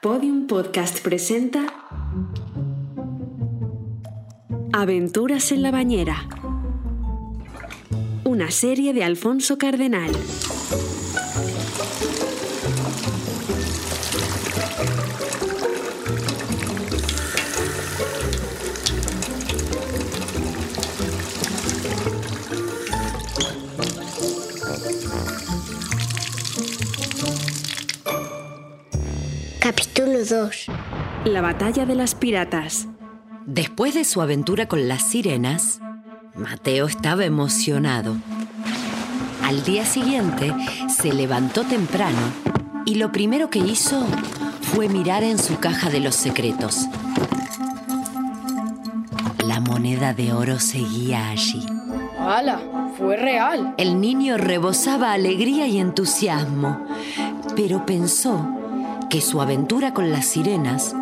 Podium Podcast presenta Aventuras en la bañera. Una serie de Alfonso Cardenal. 2. La batalla de las piratas. Después de su aventura con las sirenas, Mateo estaba emocionado. Al día siguiente se levantó temprano y lo primero que hizo fue mirar en su caja de los secretos. La moneda de oro seguía allí. ¡Hala! Fue real. El niño rebosaba alegría y entusiasmo, pero pensó que su aventura con las sirenas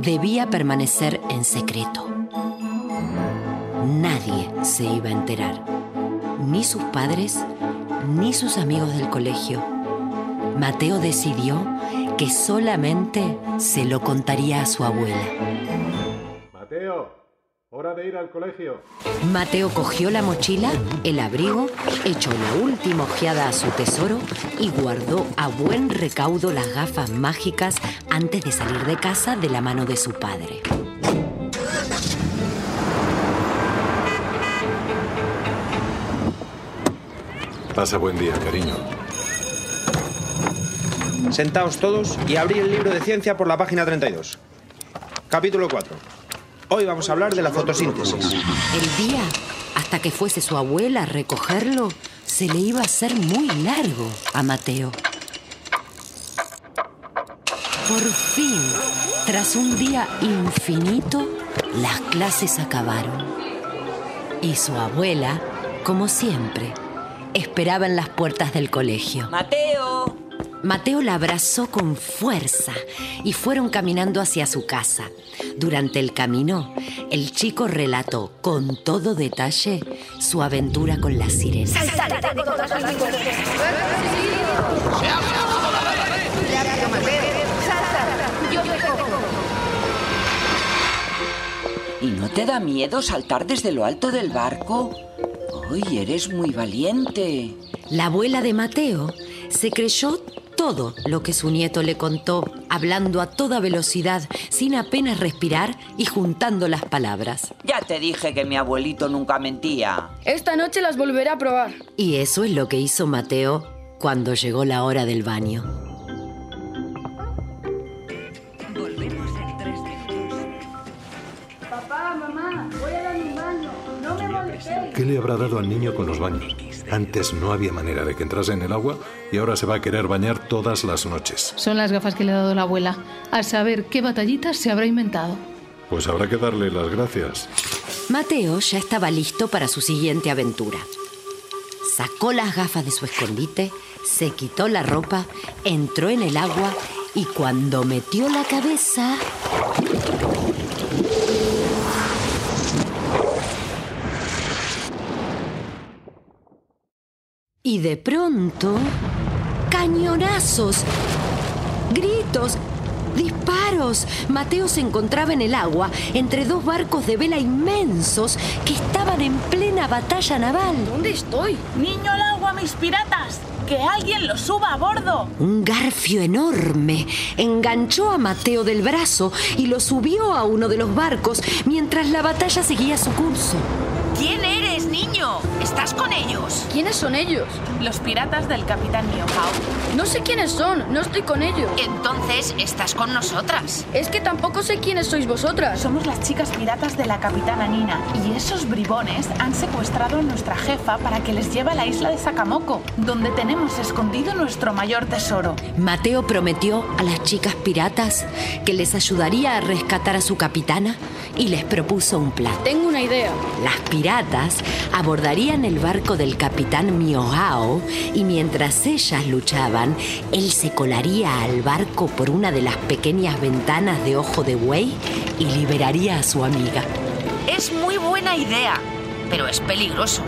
debía permanecer en secreto. Nadie se iba a enterar, ni sus padres, ni sus amigos del colegio. Mateo decidió que solamente se lo contaría a su abuela. Mateo, hora de ir al colegio. Mateo cogió la mochila, el abrigo, echó la última ojeada a su tesoro y guardó a buen recaudo las gafas mágicas antes de salir de casa de la mano de su padre. Pasa buen día, cariño. Sentaos todos y abrí el libro de ciencia por la página 32. Capítulo 4. Hoy vamos a hablar de la fotosíntesis. El día, hasta que fuese su abuela a recogerlo, se le iba a hacer muy largo a Mateo. Por fin, tras un día infinito, las clases acabaron. Y su abuela, como siempre, esperaba en las puertas del colegio. Mateo. Mateo la abrazó con fuerza y fueron caminando hacia su casa. Durante el camino, el chico relató con todo detalle su aventura con las sirenas. ¿Y no te da miedo saltar desde lo alto del barco? Uy, eres muy valiente. La abuela de Mateo se creyó todo lo que su nieto le contó, hablando a toda velocidad, sin apenas respirar y juntando las palabras. Ya te dije que mi abuelito nunca mentía. Esta noche las volveré a probar. Y eso es lo que hizo Mateo cuando llegó la hora del baño. Papá, mamá, voy a dar un baño. No me molestéis. ¿Qué le habrá dado al niño con los baños? Antes no había manera de que entrase en el agua y ahora se va a querer bañar todas las noches. Son las gafas que le ha dado la abuela. A saber qué batallitas se habrá inventado. Pues habrá que darle las gracias. Mateo ya estaba listo para su siguiente aventura. Sacó las gafas de su escondite, se quitó la ropa, entró en el agua y cuando metió la cabeza... Y de pronto... ¡Cañonazos! ¡Gritos! ¡Disparos! Mateo se encontraba en el agua entre dos barcos de vela inmensos que estaban en plena batalla naval. ¿Dónde estoy? ¡Niño al agua, mis piratas! ¡Que alguien los suba a bordo! Un garfio enorme enganchó a Mateo del brazo y lo subió a uno de los barcos mientras la batalla seguía su curso. ¿Quién eres, niño? ¿Estás con ellos? ¿Quiénes son ellos? Los piratas del capitán Miohao. No sé quiénes son, no estoy con ellos. Entonces, estás con nosotras. Es que tampoco sé quiénes sois vosotras. Somos las chicas piratas de la capitana Nina y esos bribones han secuestrado a nuestra jefa para que les lleve a la isla de Sakamoco, donde tenemos escondido nuestro mayor tesoro. Mateo prometió a las chicas piratas que les ayudaría a rescatar a su capitana y les propuso un plan. Tengo una idea. Las piratas abordarían el barco del capitán Miohao y mientras ellas luchaban, él se colaría al barco por una de las pequeñas ventanas de ojo de buey y liberaría a su amiga. Es muy buena idea, pero es peligroso.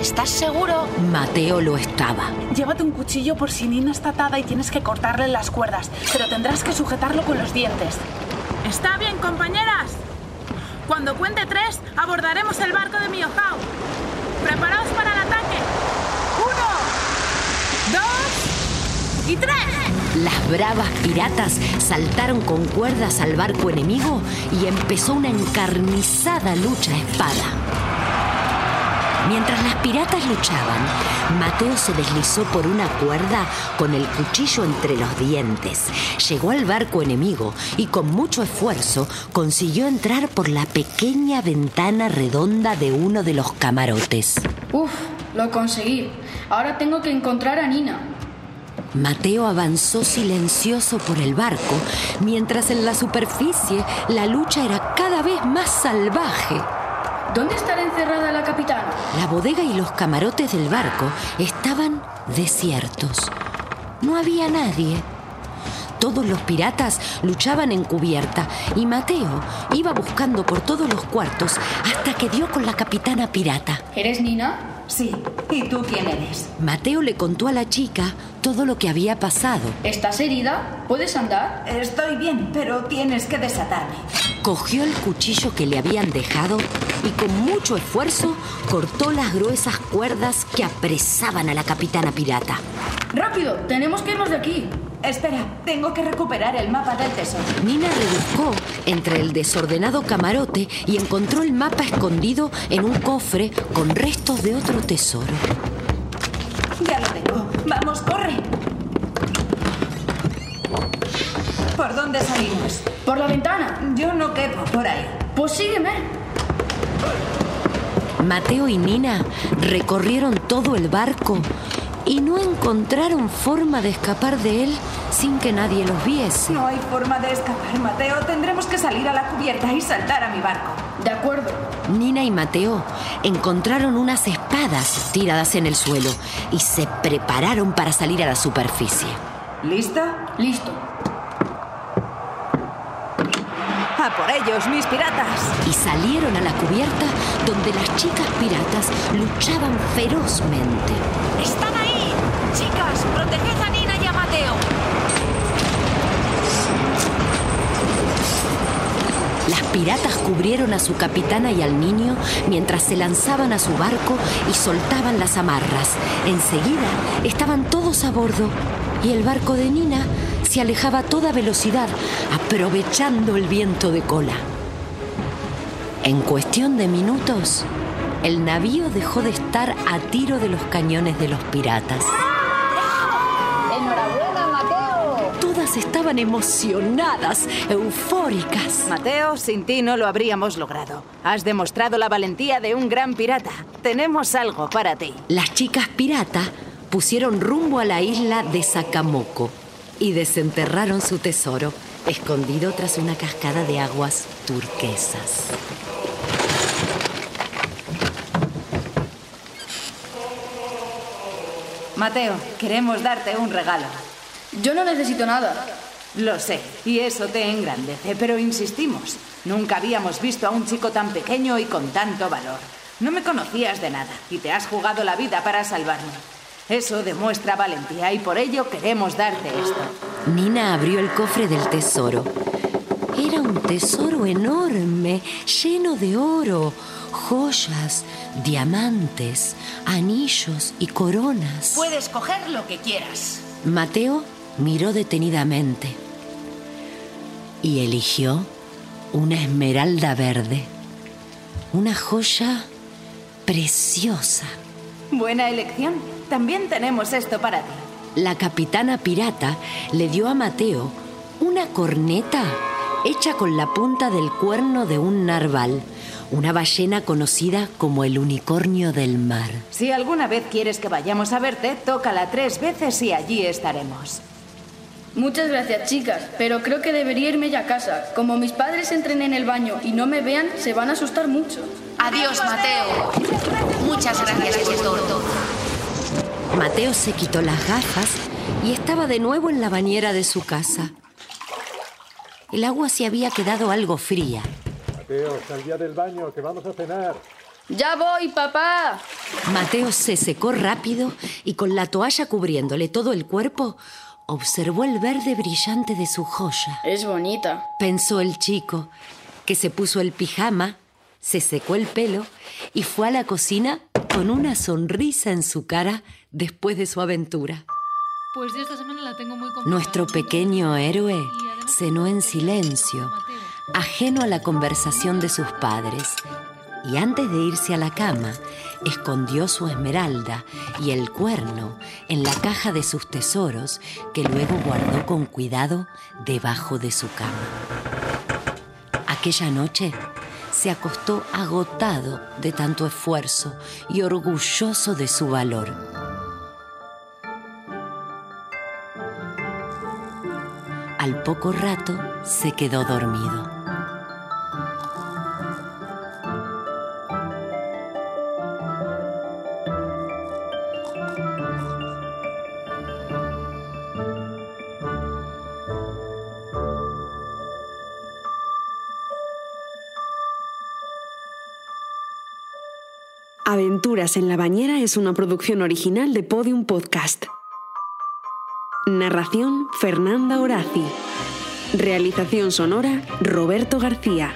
¿Estás seguro? Mateo lo estaba. Llévate un cuchillo por si Nina está atada y tienes que cortarle las cuerdas, pero tendrás que sujetarlo con los dientes. Está bien, compañeras. Cuando cuente tres, abordaremos el barco de Miohao. Preparaos para el ataque. Uno, dos y tres. Las bravas piratas saltaron con cuerdas al barco enemigo y empezó una encarnizada lucha espada. Mientras las piratas luchaban, Mateo se deslizó por una cuerda con el cuchillo entre los dientes. Llegó al barco enemigo y con mucho esfuerzo consiguió entrar por la pequeña ventana redonda de uno de los camarotes. Uf, lo conseguí. Ahora tengo que encontrar a Nina. Mateo avanzó silencioso por el barco, mientras en la superficie la lucha era cada vez más salvaje. ¿Dónde estará encerrada la capitana? La bodega y los camarotes del barco estaban desiertos. No había nadie. Todos los piratas luchaban en cubierta y Mateo iba buscando por todos los cuartos hasta que dio con la capitana pirata. ¿Eres Nina? Sí. ¿Y tú quién eres? Mateo le contó a la chica todo lo que había pasado. ¿Estás herida? ¿Puedes andar? Estoy bien, pero tienes que desatarme. Cogió el cuchillo que le habían dejado y con mucho esfuerzo cortó las gruesas cuerdas que apresaban a la capitana pirata. ¡Rápido! Tenemos que irnos de aquí. Espera, tengo que recuperar el mapa del tesoro. Nina rebuscó entre el desordenado camarote y encontró el mapa escondido en un cofre con restos de otro tesoro. Ya lo tengo. Vamos, corre. ¿Por dónde salimos? Por la ventana. Yo no quepo por ahí. Pues sígueme. Mateo y Nina recorrieron todo el barco y no encontraron forma de escapar de él sin que nadie los viese. No hay forma de escapar, Mateo. Tendremos que salir a la cubierta y saltar a mi barco. De acuerdo. Nina y Mateo encontraron unas espadas tiradas en el suelo y se prepararon para salir a la superficie. ¿Lista? Listo. ¡A por ellos, mis piratas! Y salieron a la cubierta donde las chicas piratas luchaban ferozmente. ¡Están ahí! Chicas, proteged a Nina y a Mateo. Las piratas cubrieron a su capitana y al niño mientras se lanzaban a su barco y soltaban las amarras. Enseguida estaban todos a bordo y el barco de Nina se alejaba a toda velocidad, aprovechando el viento de cola. En cuestión de minutos, el navío dejó de estar a tiro de los cañones de los piratas. ¡Enhorabuena, Mateo! Todas estaban emocionadas, eufóricas. Mateo, sin ti no lo habríamos logrado. Has demostrado la valentía de un gran pirata. Tenemos algo para ti. Las chicas pirata pusieron rumbo a la isla de Sakamoco y desenterraron su tesoro, escondido tras una cascada de aguas turquesas. Mateo, queremos darte un regalo. Yo no necesito nada. Lo sé, y eso te engrandece, pero insistimos. Nunca habíamos visto a un chico tan pequeño y con tanto valor. No me conocías de nada y te has jugado la vida para salvarme. Eso demuestra valentía y por ello queremos darte esto. Nina abrió el cofre del tesoro. Era un tesoro enorme, lleno de oro, joyas, diamantes, anillos y coronas. Puedes coger lo que quieras. Mateo miró detenidamente y eligió una esmeralda verde, una joya preciosa. Buena elección. También tenemos esto para ti. La capitana pirata le dio a Mateo una corneta hecha con la punta del cuerno de un narval, una ballena conocida como el unicornio del mar. Si alguna vez quieres que vayamos a verte, tócala tres veces y allí estaremos. Muchas gracias, chicas, pero creo que debería irme ya a casa. Como mis padres entren en el baño y no me vean, se van a asustar mucho. Adiós, Mateo. Mateo se quitó las gafas y estaba de nuevo en la bañera de su casa. El agua se había quedado algo fría. Mateo, sal ya del baño, que vamos a cenar. Ya voy, papá. Mateo se secó rápido y con la toalla cubriéndole todo el cuerpo, observó el verde brillante de su joya. Es bonita. Pensó el chico, que se puso el pijama, se secó el pelo y fue a la cocina con una sonrisa en su cara después de su aventura. Pues yo esta semana la tengo muy complicada. Nuestro pequeño héroe cenó en silencio, ajeno a la conversación de sus padres, y antes de irse a la cama, escondió su esmeralda y el cuerno en la caja de sus tesoros que luego guardó con cuidado debajo de su cama. Aquella noche se acostó agotado de tanto esfuerzo y orgulloso de su valor. Al poco rato se quedó dormido. Aventuras en la Bañera es una producción original de Podium Podcast. Narración Fernanda Horaci. Realización sonora Roberto García.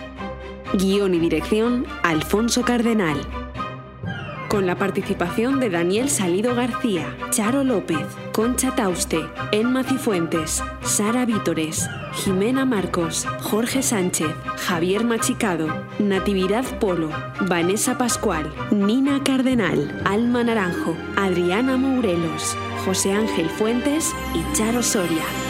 Guión y dirección Alfonso Cardenal. Con la participación de Daniel Salido García, Charo López, Concha Tauste, Enma Cifuentes, Sara Vítores, Jimena Marcos, Jorge Sánchez, Javier Machicado, Natividad Polo, Vanessa Pascual, Nina Cardenal, Alma Naranjo, Adriana Mourelos, José Ángel Fuentes y Charo Soria.